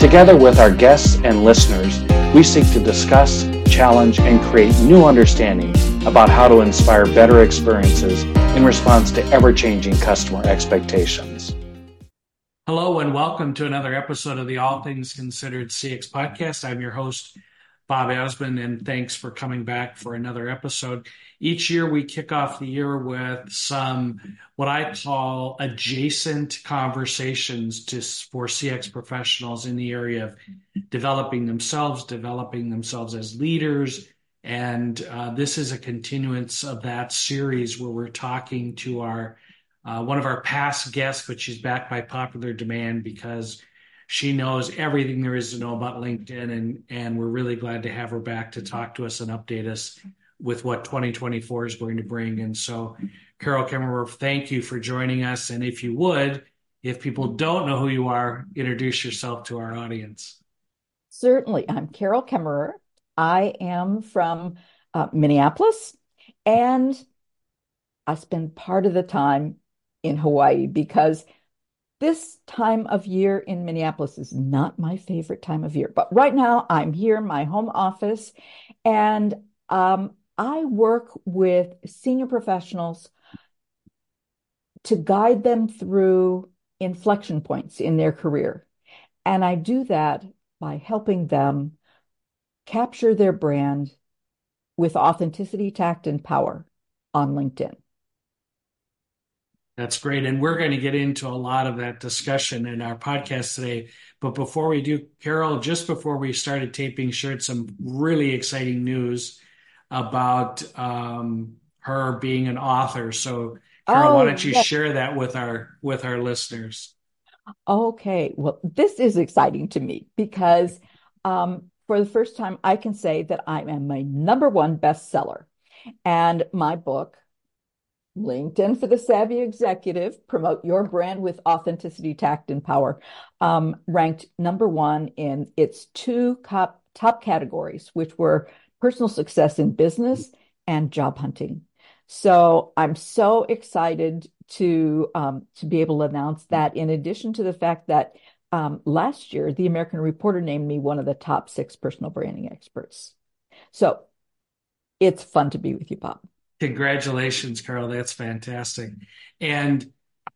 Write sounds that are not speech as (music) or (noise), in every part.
Together with our guests and listeners, we seek to discuss, challenge, and create new understanding about how to inspire better experiences in response to ever changing customer expectations. Hello, and welcome to another episode of the All Things Considered CX podcast. I'm your host, Bob Azman, and thanks for coming back for another episode. Each year, we kick off the year with some what I call adjacent conversations for CX professionals in the area of developing themselves, developing themselves as leaders. And uh, this is a continuance of that series where we're talking to our uh, one of our past guests, but she's back by popular demand because she knows everything there is to know about LinkedIn, and and we're really glad to have her back to talk to us and update us with what 2024 is going to bring. And so, Carol Kaemmerer, thank you for joining us. And if you would, if people don't know who you are, introduce yourself to our audience. Certainly, I'm Carol Kaemmerer. I am from uh, Minneapolis, and I spend part of the time in Hawaii because this time of year in Minneapolis is not my favorite time of year, but right now I'm here my home office and um, I work with senior professionals to guide them through inflection points in their career. And I do that by helping them capture their brand with authenticity, tact, and power on LinkedIn. That's great. And we're going to get into a lot of that discussion in our podcast today. But before we do, Carol, just before we started taping, shared some really exciting news about um, her being an author. So, Carol, oh, why don't you yes. share that with our with our listeners? Okay. Well, this is exciting to me because um, for the first time, I can say that I am my number one bestseller. And my book, LinkedIn for the Savvy Executive, promote your brand with authenticity, tact, and power, um, ranked number one in its two top, top categories, which were personal success in business and job hunting. So I'm so excited to um, to be able to announce that. In addition to the fact that um, last year the American Reporter named me one of the top six personal branding experts. So it's fun to be with you, Bob. Congratulations, Carol. That's fantastic. And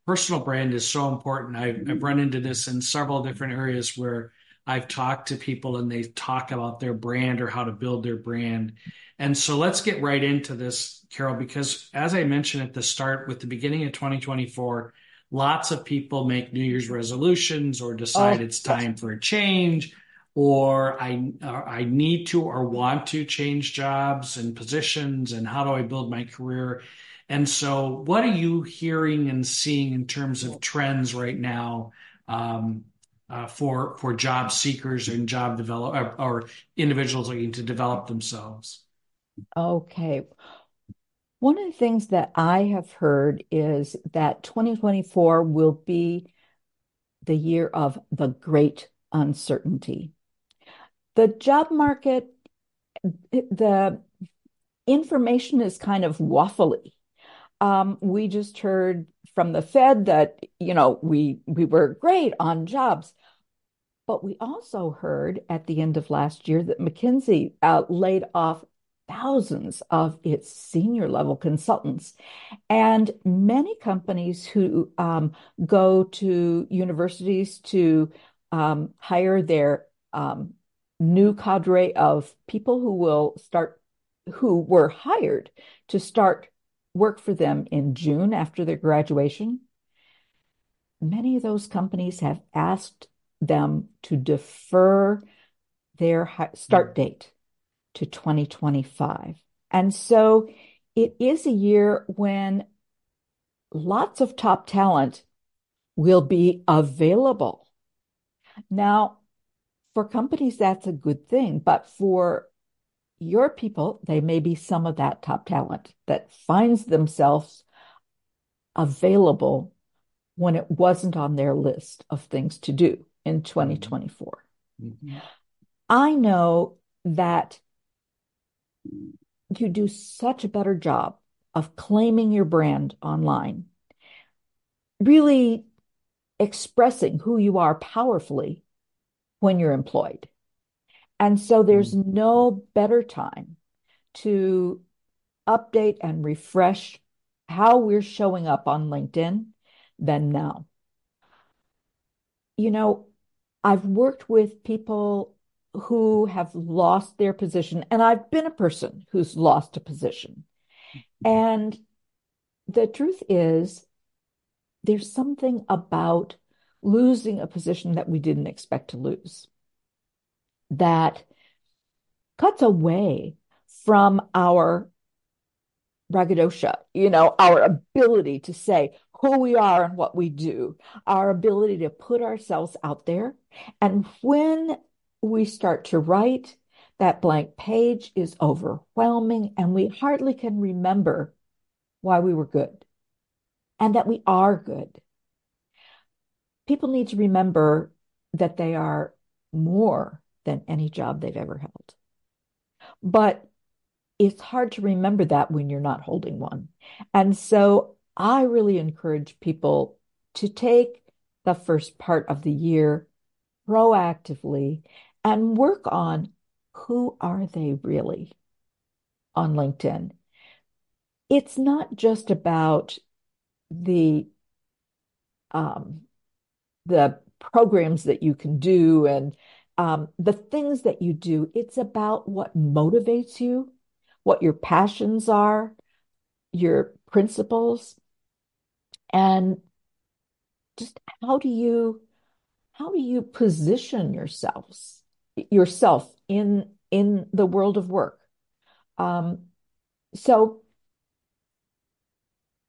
personal brand is so important. I've, I've run into this in several different areas where I've talked to people and they talk about their brand or how to build their brand. And so let's get right into this, Carol, because as I mentioned at the start, with the beginning of 2024, lots of people make New Year's resolutions or decide oh, it's time for a change or I I need to or want to change jobs and positions and how do I build my career? And so, what are you hearing and seeing in terms of trends right now um, Uh, for for job seekers and job develop or, or individuals looking to develop themselves? Okay. One of the things that I have heard is that 2024 will be the year of the great uncertainty the job market, the information is kind of waffly. Um, we just heard from the Fed that you know we we were great on jobs, but we also heard at the end of last year that McKinsey uh, laid off thousands of its senior level consultants, and many companies who um, go to universities to um, hire their um, new cadre of people who will start, who were hired to start work for them in June after their graduation. Many of those companies have asked them to defer their start mm. date to 2025. And so it is a year when lots of top talent will be available. Now, for companies, that's a good thing. But for your people, they may be some of that top talent that finds themselves available when it wasn't on their list of things to do in 2024. Mm-hmm. I know that you do such a better job of claiming your brand online, really expressing who you are powerfully when you're employed. And so there's mm. no better time to update and refresh how we're showing up on LinkedIn than now. You know, I've worked with people who have lost their position, and I've been a person who's lost a position. And the truth is, there's something about losing a position that we didn't expect to lose that cuts away from our braggadocio, you know, our ability to say who we are and what we do, our ability to put ourselves out there. And when we start to write, that blank page is overwhelming and we hardly can remember why we were good and that we are good. People need to remember that they are more than any job they've ever held. But it's hard to remember that when you're not holding one. And so I really encourage people to take the first part of the year proactively and work on who are they really on LinkedIn. It's not just about the um, the programs that you can do and um, the things that you do. It's about what motivates you, what your passions are, your principles, and just how do you how do you position yourselves yourself in in the world of work um so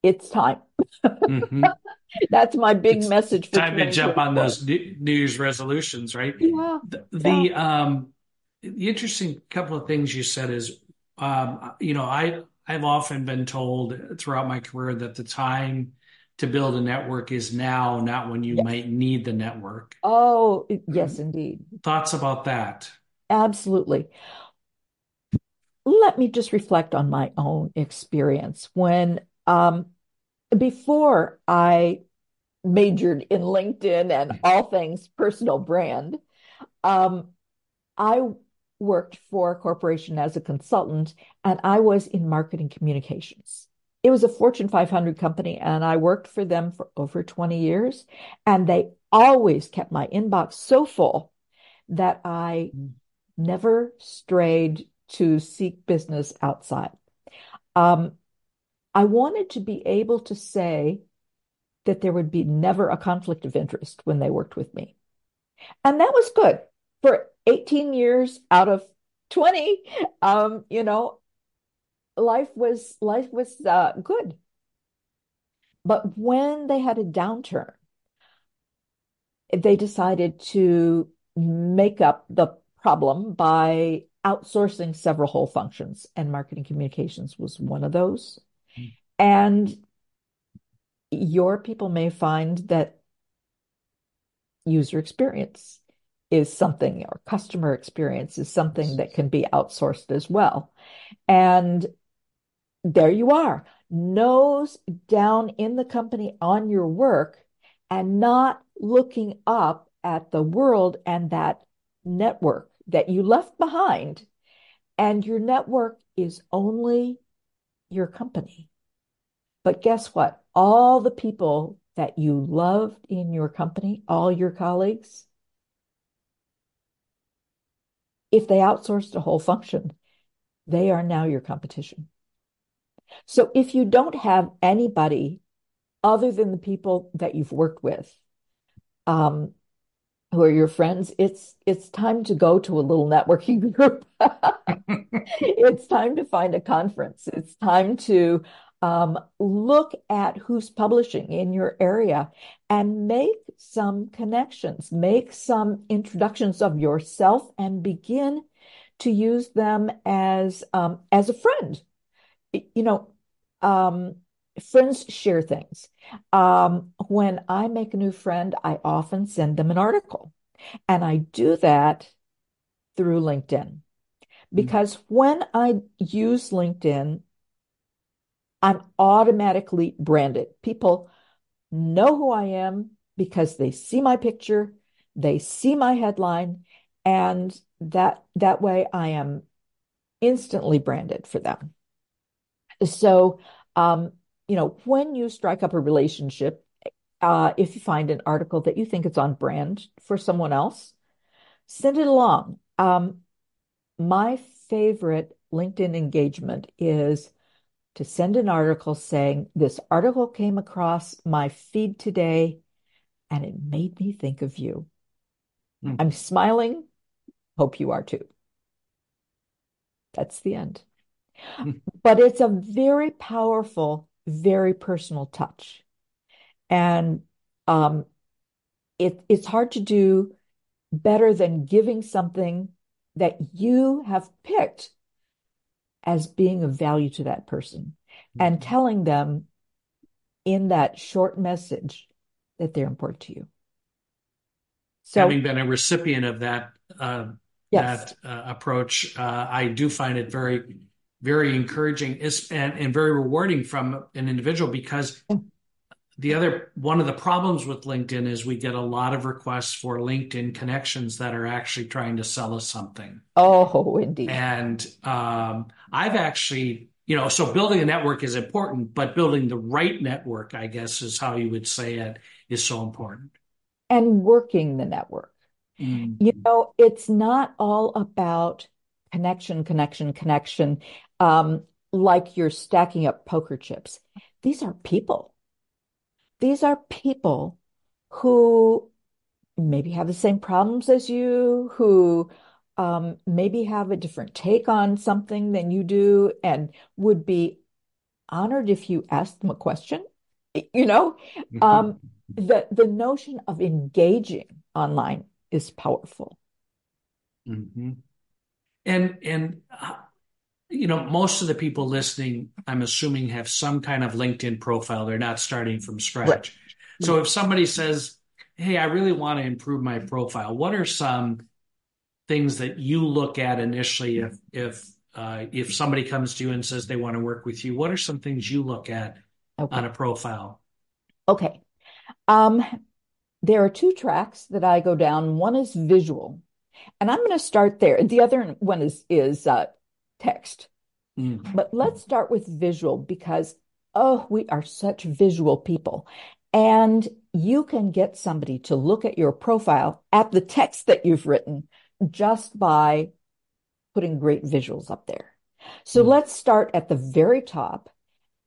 it's time mm-hmm. (laughs) that's my big it's message for you. time to jump on those new year's resolutions right yeah the, the yeah. um the interesting couple of things you said is um you know i i've often been told throughout my career that the time to build a network is now, not when you yes. might need the network. Oh, yes, indeed. Thoughts about that? Absolutely. Let me just reflect on my own experience. When, um, before I majored in LinkedIn and all things personal brand, um, I worked for a corporation as a consultant and I was in marketing communications it was a Fortune 500 company, and I worked for them for over 20 years. And they always kept my inbox so full that I never strayed to seek business outside. Um, I wanted to be able to say that there would be never a conflict of interest when they worked with me. And that was good for 18 years out of 20. Um, you know, life was life was uh, good. But when they had a downturn, they decided to make up the problem by outsourcing several whole functions, and marketing communications was one of those. And your people may find that user experience is something, or customer experience is something that can be outsourced as well. And there you are, nose down in the company on your work and not looking up at the world and that network that you left behind. And your network is only your company. But guess what? All the people that you loved in your company, all your colleagues, if they outsourced a whole function, they are now your competition. So if you don't have anybody other than the people that you've worked with, um, who are your friends, it's it's time to go to a little networking (laughs) group. (laughs) it's time to find a conference. It's time to Um, look at who's publishing in your area and make some connections, make some introductions of yourself and begin to use them as um, as a friend. You know, um, friends share things. Um, when I make a new friend, I often send them an article, and I do that through LinkedIn because mm-hmm. when I use LinkedIn, I'm automatically branded. People know who I am because they see my picture, they see my headline, and that that way I am instantly branded for them. So, um, you know, when you strike up a relationship, uh, if you find an article that you think is on brand for someone else, send it along. Um, my favorite LinkedIn engagement is to send an article saying, This article came across my feed today and it made me think of you. Mm. I'm smiling. Hope you are too. That's the end. Mm. But it's a very powerful, very personal touch. And um, it, it's hard to do better than giving something that you have picked as being of value to that person and mm-hmm. telling them in that short message that they're important to you. So, having been a recipient of that uh, yes. that uh, approach, uh, I do find it very, very encouraging and, and very rewarding from an individual because the other one of the problems with LinkedIn is we get a lot of requests for LinkedIn connections that are actually trying to sell us something. Oh, indeed. And um, I've actually, you know, so building a network is important, but building the right network, I guess, is how you would say it, is so important. And working the network. Mm-hmm. You know, it's not all about connection, connection, connection, um, like you're stacking up poker chips. These are people these are people who maybe have the same problems as you, who um, maybe have a different take on something than you do, and would be honored if you asked them a question. (laughs) You know, um, (laughs) the the notion of engaging online is powerful. Mm-hmm. And and uh, you know, most of the people listening, I'm assuming, have some kind of LinkedIn profile. They're not starting from scratch. Right. So if somebody says, Hey, I really want to improve my profile, what are some things that you look at initially if if uh, if somebody comes to you and says they want to work with you? What are some things you look at okay. on a profile? Okay. Um, there are two tracks that I go down. One is visual, and I'm going to start there. The other one is is uh, text. Mm. But let's start with visual because, oh, we are such visual people. And you can get somebody to look at your profile, at the text that you've written, just by putting great visuals up there. So mm. let's start at the very top.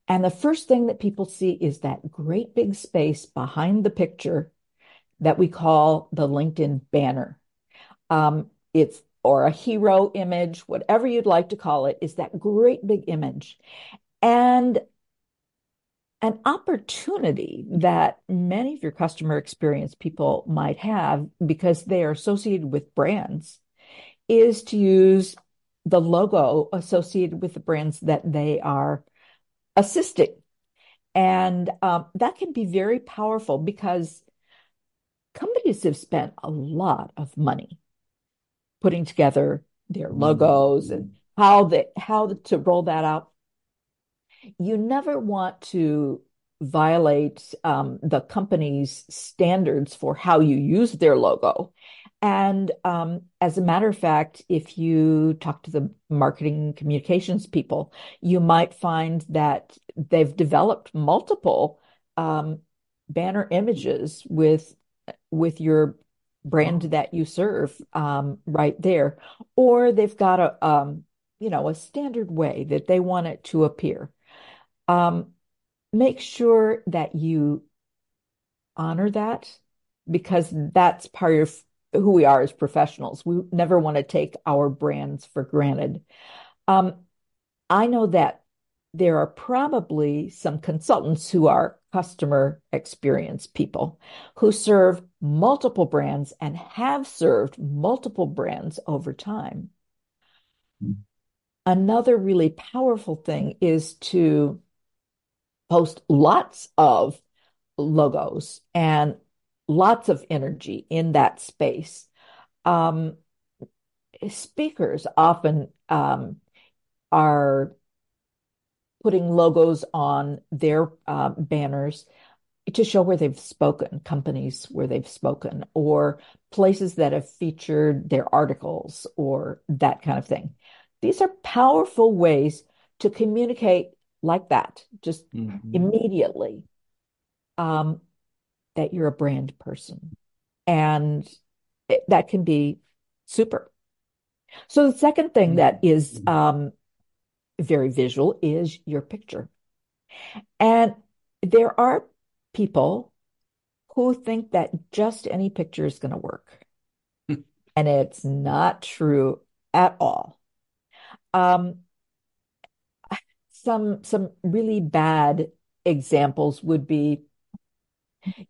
And the first thing that people see is that great big space behind the picture that we call the LinkedIn banner. Um, it's or a hero image, whatever you'd like to call it, is that great big image. And an opportunity that many of your customer experience people might have because they are associated with brands is to use the logo associated with the brands that they are assisting. And um, that can be very powerful because companies have spent a lot of money putting together their mm-hmm. logos and how they how to roll that out. You never want to violate um, the company's standards for how you use their logo. And um, as a matter of fact, if you talk to the marketing communications people, you might find that they've developed multiple um, banner images with with your brand that you serve um, right there, or they've got a um, you know a standard way that they want it to appear. Um, make sure that you honor that because that's part of who we are as professionals. We never want to take our brands for granted. Um, I know that there are probably some consultants who are customer experience people who serve multiple brands and have served multiple brands over time. Mm-hmm. Another really powerful thing is to post lots of logos and lots of energy in that space. Um, speakers often um, are putting logos on their uh, banners to show where they've spoken, companies where they've spoken, or places that have featured their articles or that kind of thing. These are powerful ways to communicate like that, just mm-hmm. immediately, um, that you're a brand person. And it, that can be super. So the second thing that is mm-hmm. um, very visual is your picture. And there are people who think that just any picture is going to work. (laughs) and it's not true at all. Um, some some really bad examples would be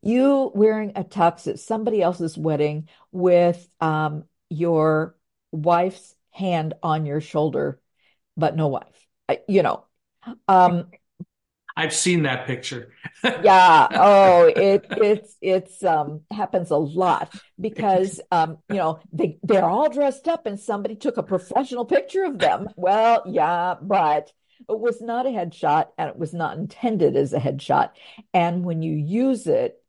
you wearing a tux at somebody else's wedding with um, your wife's hand on your shoulder but no wife. I, you know, um, I've seen that picture. yeah. (laughs) Oh, it it's it's um happens a lot because um you know they they're all dressed up and somebody took a professional picture of them. Well, yeah, but it was not a headshot and it was not intended as a headshot. And when you use it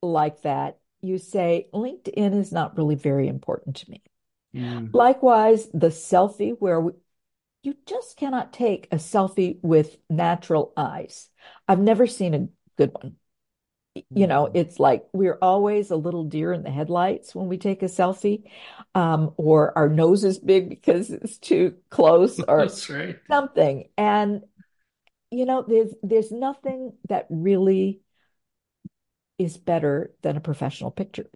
like that, you say LinkedIn is not really very important to me. Mm. Likewise, the selfie where we, you just cannot take a selfie with natural eyes. I've never seen a good one. You know, mm-hmm. it's like we're always a little deer in the headlights when we take a selfie, um, or our nose is big because it's too close, (laughs) or right. something. And you know, there's there's nothing that really is better than a professional picture.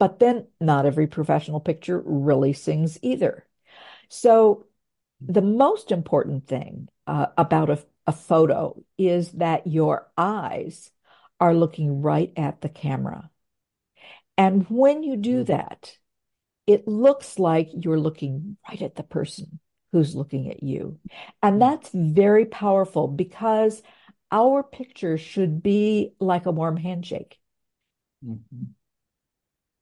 But then, not every professional picture really sings either. So the most important thing uh, about a, a photo is that your eyes are looking right at the camera. And when you do mm-hmm. that, it looks like you're looking right at the person who's looking at you. And mm-hmm. that's very powerful because our picture should be like a warm handshake. Mm-hmm.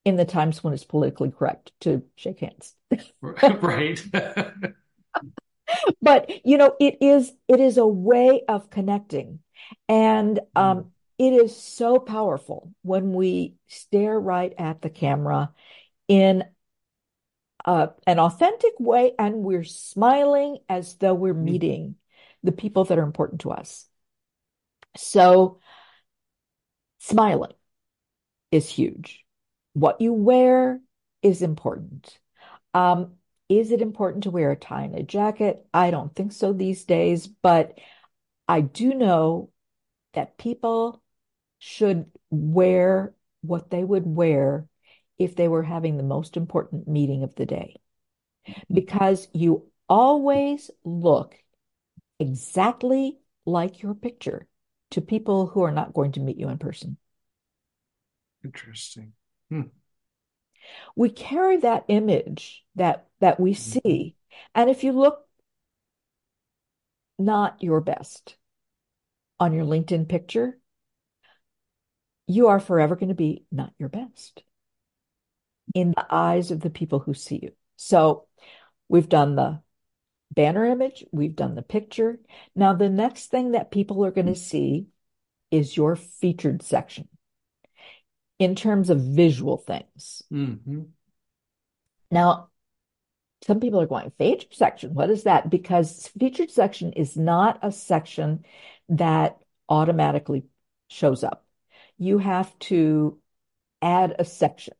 In the times when it's politically correct to shake hands. (laughs) right. (laughs) but you know it is it is a way of connecting and um, mm. It is so powerful when we stare right at the camera in uh, an authentic way and we're smiling as though we're mm. meeting the people that are important to us so smiling is huge what you wear is important um, is it important to wear a tie and a jacket? I don't think so these days, but I do know that people should wear what they would wear if they were having the most important meeting of the day. Because you always look exactly like your picture to people who are not going to meet you in person. Interesting. Hmm. We carry that image that that we mm-hmm. see. And if you look not your best on your LinkedIn picture, you are forever going to be not your best in the eyes of the people who see you. So we've done the banner image, we've done the picture. Now, the next thing that people are going to see is your featured section in terms of visual things. Mm-hmm. Now, some people are going, featured section, what is that? Because featured section is not a section that automatically shows up. You have to add a section.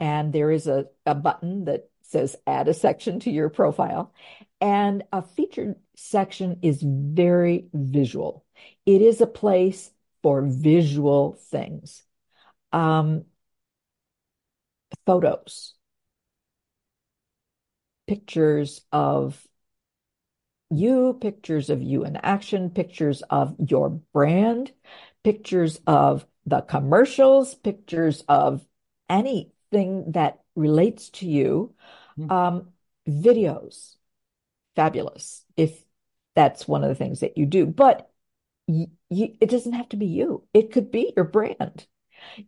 And there is a, a button that says add a section to your profile. And a featured section is very visual. It is a place for visual things. Um, photos, pictures of you, pictures of you in action, pictures of your brand, pictures of the commercials, pictures of anything that relates to you, Hmm. um, videos, fabulous if that's one of the things that you do. But y y it doesn't have to be you. It could be your brand.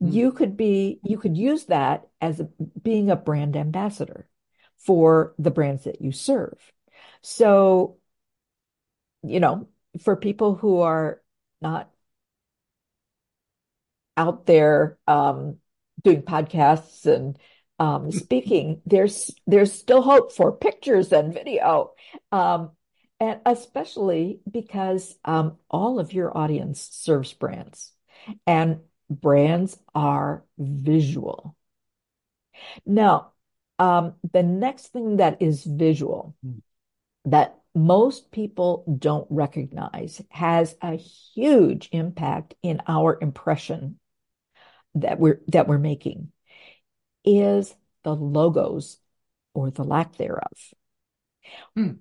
Hmm. You could be, you could use that as a, being a brand ambassador for the brands that you serve. So, you know, for people who are not out there um, doing podcasts and um, speaking, there's there's still hope for pictures and video, um, and especially because um, all of your audience serves brands, and brands are visual. Now, um, the next thing that is visual Hmm. that most people don't recognize has a huge impact in our impression that we're that we're making is the logos or the lack thereof. Hmm.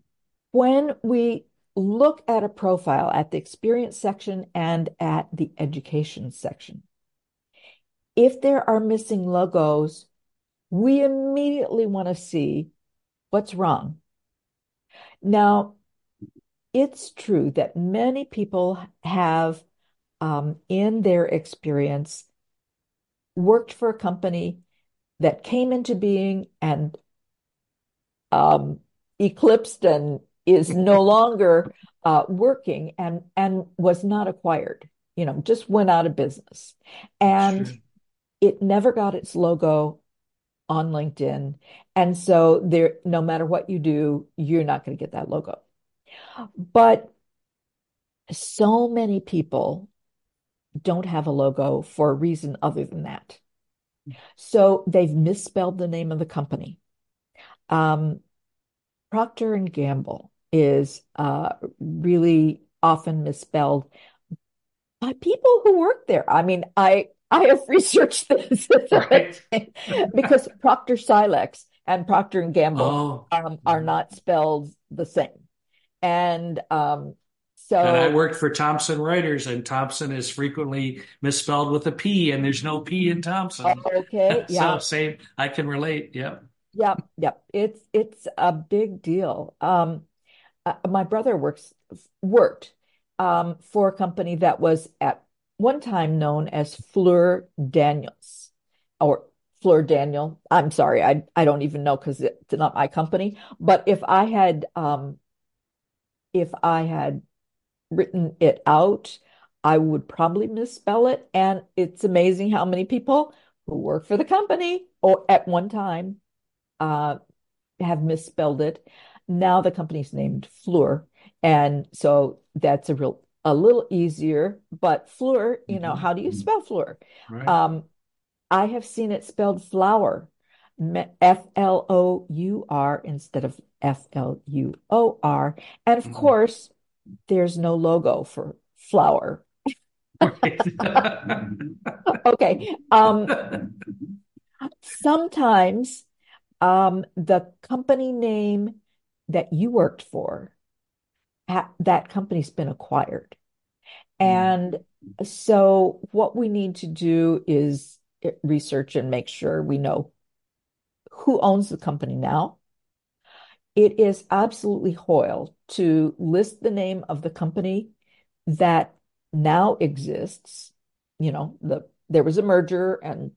When we look at a profile at the experience section and at the education section, if there are missing logos, we immediately want to see what's wrong. Now, it's true that many people have, um, in their experience, worked for a company that came into being and um, eclipsed and is (laughs) no longer uh, working and and was not acquired. You know, just went out of business, and Sure. it never got its logo on LinkedIn. And so there, no matter what you do, you're not going to get that logo. But so many people don't have a logo for a reason other than that. So they've misspelled the name of the company. Um, Procter and Gamble is uh, really often misspelled by people who work there. I mean, I I have (laughs) researched this Right. because Procter Silex and Procter and Gamble Oh, um, are not spelled the same. And um, so and I worked for Thomson Reuters, and Thomson is frequently misspelled with a P, and there's no P in Thomson. okay, (laughs) yeah, So same, I can relate. Yep. Yep, yep. It's it's a big deal. Um, uh, my brother works worked um, for a company that was at one time known as Fluor Daniels or Fluor Daniel. I'm sorry, I I don't even know because it's not my company. But if I had um, if I had written it out, I would probably misspell it. And it's amazing how many people who work for the company or at one time uh, have misspelled it. Now the company's named Fluor, and so that's a real a little easier. But Fluor, you know, Mhm. how do you spell Fluor? Right. Um, I have seen it spelled flour, F L O U R instead of F L U O R, and of Mhm. course, there's no logo for flower. (laughs) Okay, um, sometimes um, the company name that you worked for, that company's been acquired. And so what we need to do is eh, research and make sure we know who owns the company now. It is absolutely Hoyle to list the name of the company that now exists. You know, the there was a merger, and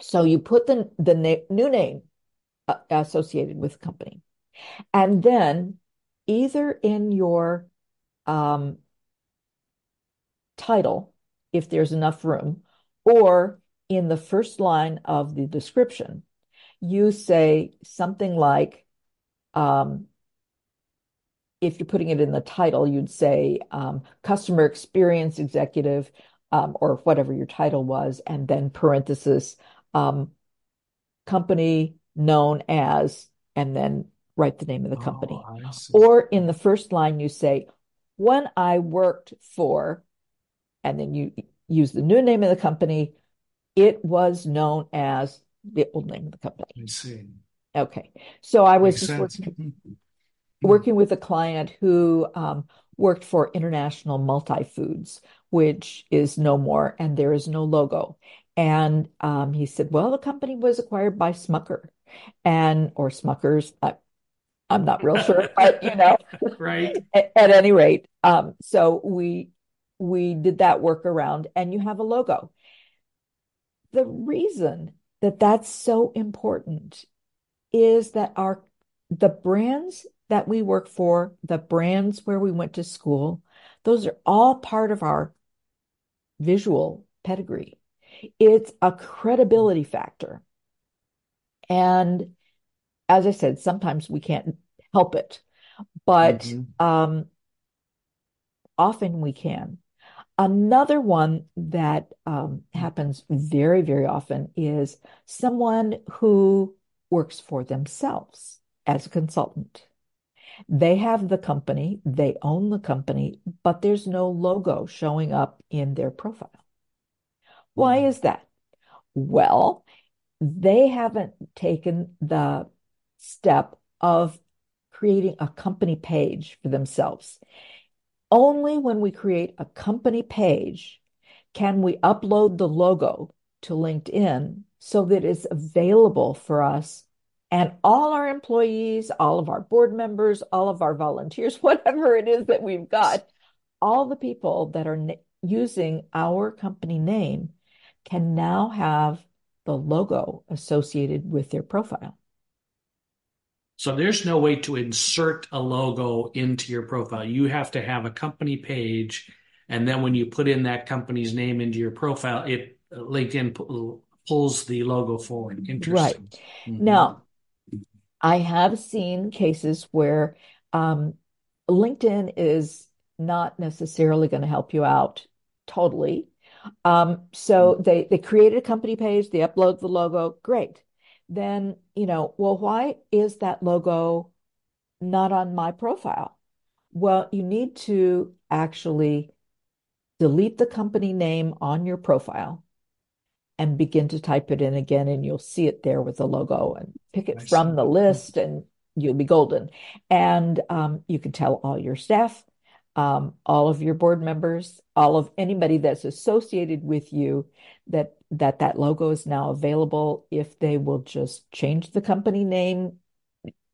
so you put the the na new name uh, associated with the company, and then either in your um, title, if there's enough room, or in the first line of the description, you say something like, um, if you're putting it in the title, you'd say um, customer experience executive um, or whatever your title was, and then parenthesis, um, company known as, and then write the name of the company. Oh, I. Or in the first line, you say, when I worked for, and then you use the new name of the company, it was known as the old name of the company. I see. Okay. So I was working, working with a client who um, worked for International Multi Foods, which is no more, and there is no logo. And um, he said, well, the company was acquired by Smucker and or Smuckers. I, I'm not real sure, (laughs) but you know, right. (laughs) At, at any rate, um, so we we did that workaround, and you have a logo. The reason that that's so important is that our the brands that we work for, the brands where we went to school, those are all part of our visual pedigree. It's a credibility factor. And as I said, sometimes we can't help it, but mm-hmm. um, often we can. Another one that um, happens very, very often is someone who works for themselves as a consultant. They have the company, they own the company, but there's no logo showing up in their profile. Why mm-hmm. is that? Well, they haven't taken the step of creating a company page for themselves. Only when we create a company page can we upload the logo to LinkedIn so that it's available for us and all our employees, all of our board members, all of our volunteers, (laughs) whatever it is that we've got, all the people that are using our company name can now have the logo associated with their profile. So there's no way to insert a logo into your profile. You have to have a company page. And then when you put in that company's name into your profile, it LinkedIn pulls the logo forward. Interesting. Right. Mm-hmm. Now, I have seen cases where um, LinkedIn is not necessarily going to help you out totally. Um, so mm-hmm. they they created a company page, they upload the logo, great. Then you know, well, why is that logo not on my profile? Well, you need to actually delete the company name on your profile and begin to type it in again, and you'll see it there with the logo and pick it from the list, and you'll be golden. And um, you can tell all your staff, um, all of your board members, all of anybody that's associated with you that that that logo is now available if they will just change the company name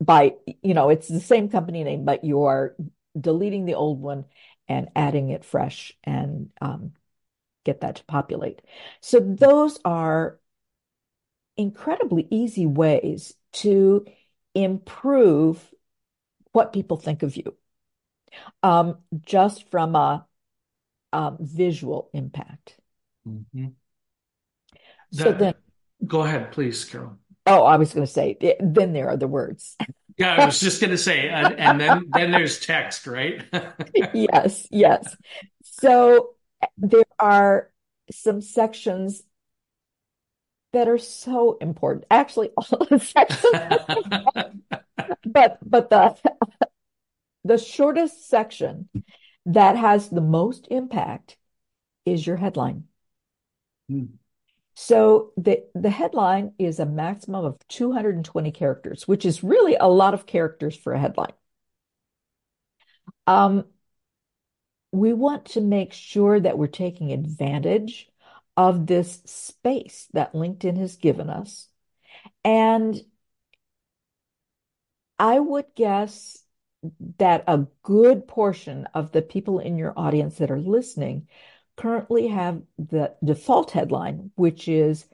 by you know it's the same company name but you are deleting the old one and adding it fresh and um, get that to populate. So those are incredibly easy ways to improve what people think of you um, just from a, a visual impact. Mm-hmm. So then, go ahead, please, Carol. Oh, I was going to say, then there are the words. (laughs) yeah, I was just going to say, and, and then then there's text, right? (laughs) yes, yes. So there are some sections that are so important. Actually, all the sections, (laughs) but but the the shortest section that has the most impact is your headline. Hmm. So the the headline is a maximum of 220 characters, which is really a lot of characters for a headline. Um, we want to make sure that we're taking advantage of this space that LinkedIn has given us. And I would guess that a good portion of the people in your audience that are listening currently have the default headline, which is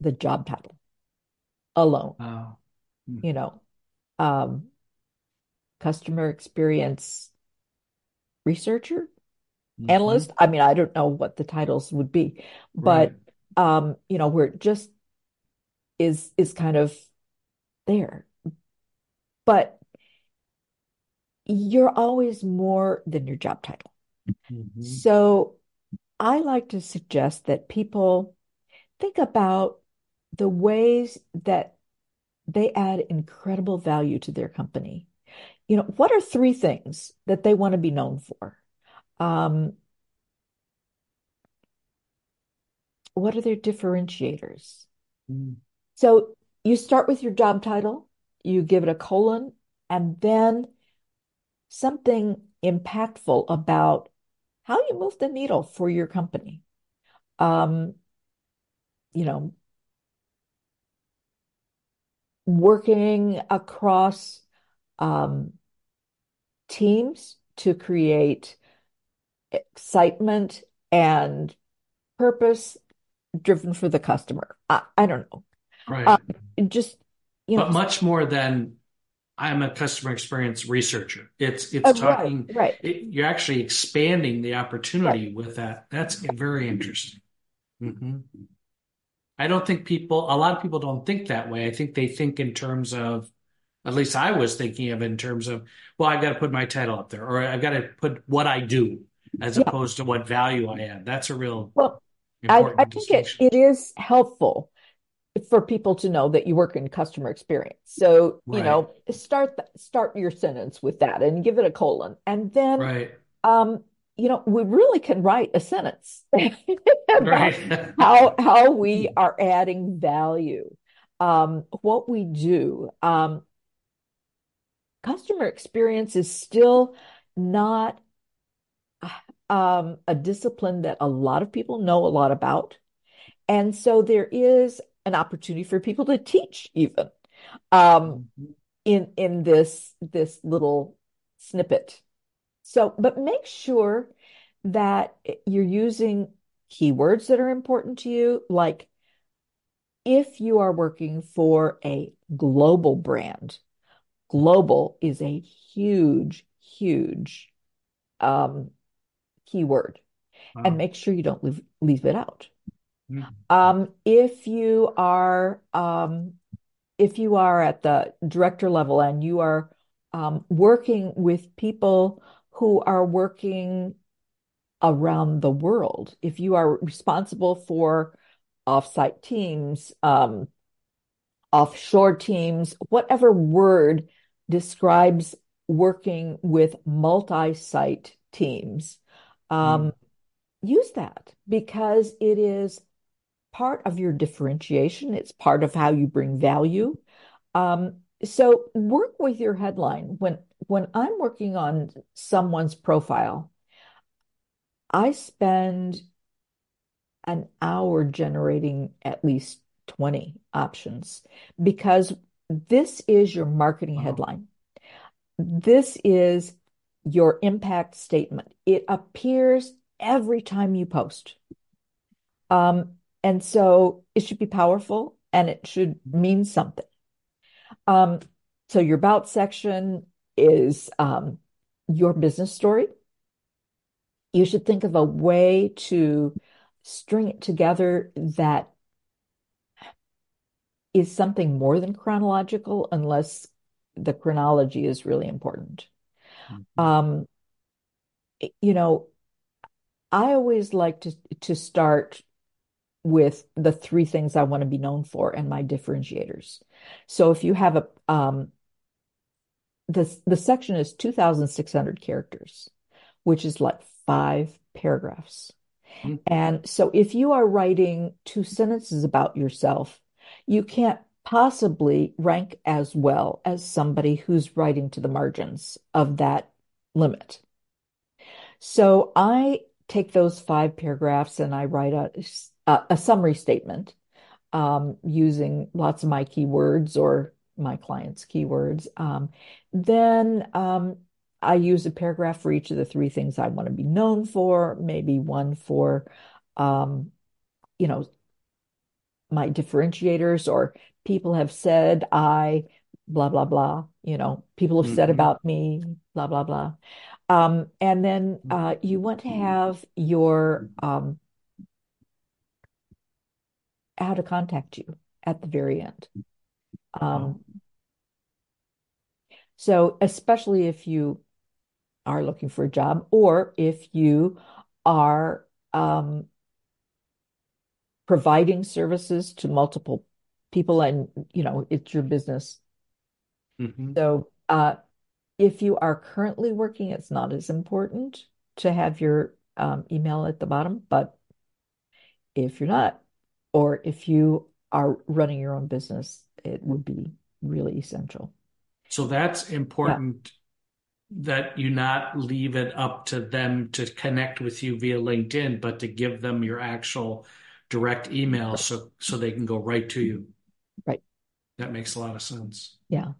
the job title alone. Oh. You know, um, customer experience researcher, mm-hmm. analyst. I mean, I don't know what the titles would be, but right. um, you know, where it just is is kind of there. But you're always more than your job title. Mm-hmm. So I like to suggest that people think about the ways that they add incredible value to their company you know, what are three things that they want to be known for? Um, what are their differentiators? Mm. So you start with your job title, you give it a colon, and then something impactful about how you move the needle for your company. Um, you know, working across um, teams to create excitement and purpose driven for the customer. I, I don't know. Right. Um, just, you know, but much more than I'm a customer experience researcher. It's it's uh, talking. right, right. It, you're actually expanding the opportunity right. with that. That's very interesting. Mm-hmm. I don't think people. A lot of people don't think that way. I think they think in terms of. At least I was thinking of in terms of, well, I've got to put my title up there, or I've got to put what I do, as yeah. opposed to what value I add. That's a real well. I, I think it, it is helpful for people to know that you work in customer experience. So, right. you know, start start your sentence with that and give it a colon. And then right. um, you know, we really can write a sentence (laughs) about (laughs) how how we are adding value. Um, what we do. Um, customer experience is still not um, a discipline that a lot of people know a lot about. And so there is an opportunity for people to teach even um, mm-hmm. in in this this little snippet. So, but make sure that you're using keywords that are important to you, like if you are working for a global brand, global is a huge, huge um, keyword. Wow. And make sure you don't leave, leave it out. Mm-hmm. Um, if you are um, if you are at the director level and you are um, working with people who are working around the world, if you are responsible for offsite teams, um, offshore teams, whatever word describes working with multi-site teams, um, mm. use that because it is part of your differentiation. It's part of how you bring value. Um, so work with your headline. When when I'm working on someone's profile, I spend an hour generating at least 20 options because this is your marketing wow. headline. This is your impact statement. It appears every time you post. Um, and so it should be powerful and it should mean something. Um, so your about section is um, your business story. You should think of a way to string it together that is something more than chronological, unless the chronology is really important. Mm-hmm. Um, you know, I always like to to start with the three things I want to be known for and my differentiators. So if you have a um the the section is 2600 characters, which is like 5 paragraphs. Mm-hmm. And so if you are writing two sentences about yourself, you can't possibly rank as well as somebody who's writing to the margins of that limit. So I take those five paragraphs and I write a a summary statement um, using lots of my keywords or my clients' keywords. Um, then um, I use a paragraph for each of the three things I want to be known for, maybe one for, um, you know, my differentiators or people have said I blah blah blah you know people have mm-hmm. said about me blah blah blah. Um, and then uh, you want to have your um, how to contact you at the very end. Um, so, especially if you are looking for a job or if you are um, providing services to multiple people and you know it's your business mm-hmm. so uh, if you are currently working it's not as important to have your um, email at the bottom but if you're not or if you are running your own business, it would be really essential. So that's important that you not leave it up to them to connect with you via LinkedIn, but to give them your actual direct email so so they can go right to you. Right. That makes a lot of sense. Yeah.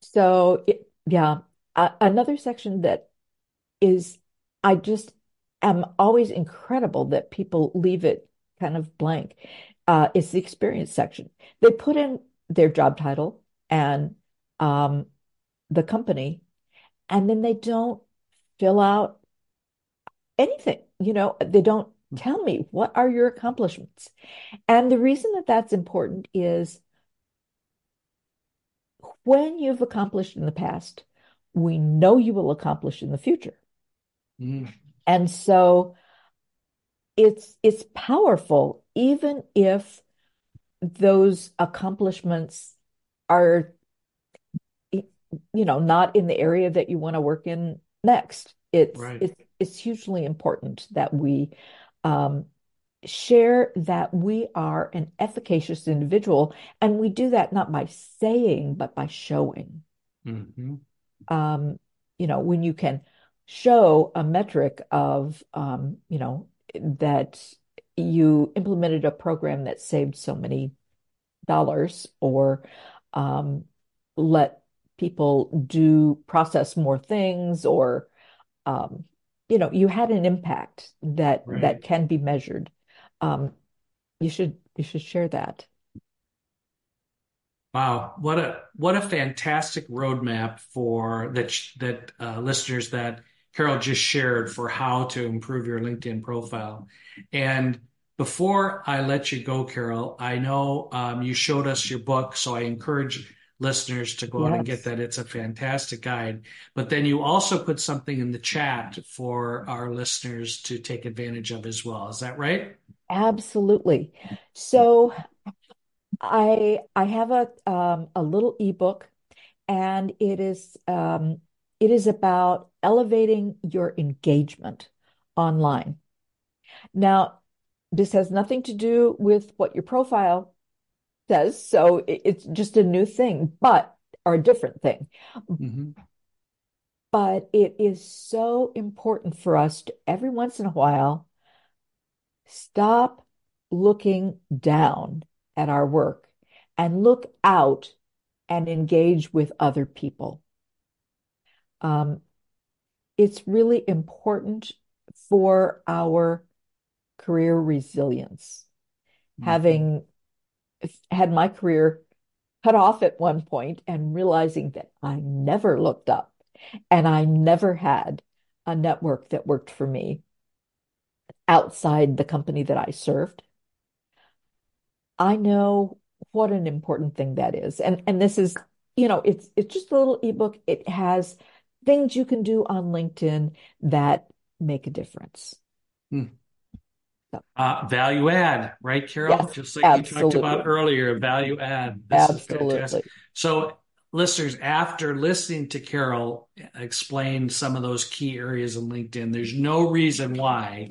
So, it, yeah, uh, another section that is, I just am always incredible that people leave it kind of blank. Uh, is the experience section. They put in their job title and um, the company, and then they don't fill out anything. You know, they don't tell me what are your accomplishments. And the reason that that's important is when you've accomplished in the past, we know you will accomplish in the future. Mm. And so it's it's powerful even if those accomplishments are you know not in the area that you want to work in next it's Right. it's it's hugely important that we um, share that we are an efficacious individual. And we do that not by saying but by showing. Hmm um, you know when you can show a metric of um, you know that you implemented a program that saved so many dollars or um, let people do process more things or um, you know you had an impact that Right. that can be measured um, you should you should share that Wow, what a what a fantastic roadmap for that that uh, listeners that Carol just shared for how to improve your LinkedIn profile. And before I let you go, Carol, I know um, you showed us your book, so I encourage listeners to go out and get that. It's a fantastic guide. But then you also put something in the chat for our listeners to take advantage of as well. Is that right? absolutely so I I have a um, a little ebook and it is um, it is about elevating your engagement online. Now, this has nothing to do with what your profile says, so it's just a new thing, but or a different thing. hmm But it is so important for us to every once in a while stop looking down at our work and look out and engage with other people. Um, it's really important for our career resilience. Having had my career cut off at one point and realizing that I never looked up and I never had a network that worked for me outside the company that I served. I know what an important thing that is. And and this is, you know, it's it's just a little ebook. It has things you can do on LinkedIn that make a difference. Hmm. Uh, value add, right, Carol? yes, Just like you talked about earlier, value add. This is fantastic. Absolutely. So, listeners, after listening to Carol explain some of those key areas in LinkedIn, there's no reason why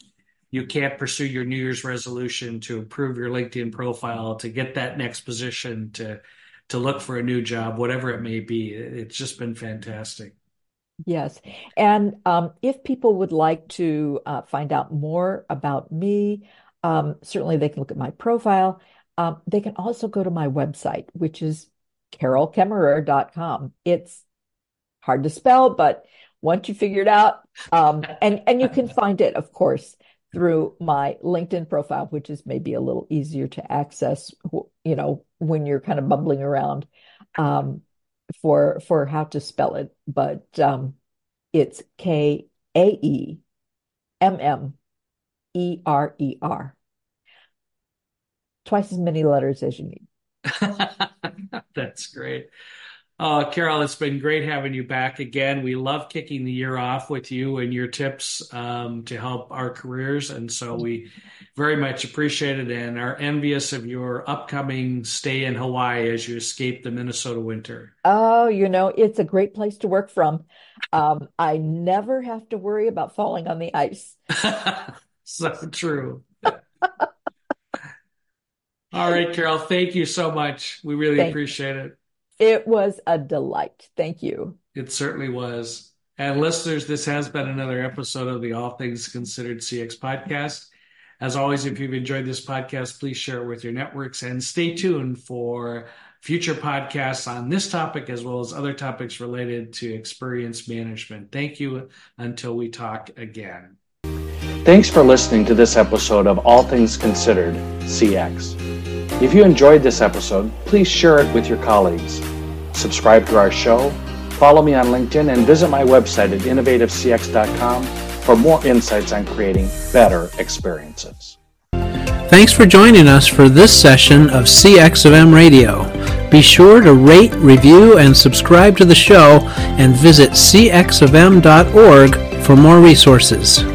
you can't pursue your New Year's resolution to improve your LinkedIn profile, to get that next position, to to look for a new job, whatever it may be. It's just been fantastic. Yes. And um, if people would like to uh, find out more about me, um, certainly they can look at my profile. Um, they can also go to my website, which is carolkaemmerer.com. It's hard to spell, but once you figure it out, um, and and you can find it, of course, through my LinkedIn profile, which is maybe a little easier to access, you know, when you're kind of bumbling around um, for for how to spell it. But um, it's K A E M M E R E R. Twice as many letters as you need. (laughs) That's great. Uh, Carol, it's been great having you back again. We love kicking the year off with you and your tips um, to help our careers. And so we very much appreciate it and are envious of your upcoming stay in Hawaii as you escape the Minnesota winter. Oh, you know, it's a great place to work from. Um, I never have to worry about falling on the ice. (laughs) So true. (laughs) All right, Carol, thank you so much. We really Thank appreciate it. It was a delight. Thank you. It certainly was. And listeners, this has been another episode of the All Things Considered CX podcast. As always, if you've enjoyed this podcast, please share it with your networks and stay tuned for future podcasts on this topic as well as other topics related to experience management. Thank you until we talk again. Thanks for listening to this episode of All Things Considered CX. If you enjoyed this episode, please share it with your colleagues. Subscribe to our show, follow me on LinkedIn, and visit my website at innovativecx.com for more insights on creating better experiences. Thanks for joining us for this session of CX of M Radio. Be sure to rate, review, and subscribe to the show and visit cxofm.org for more resources.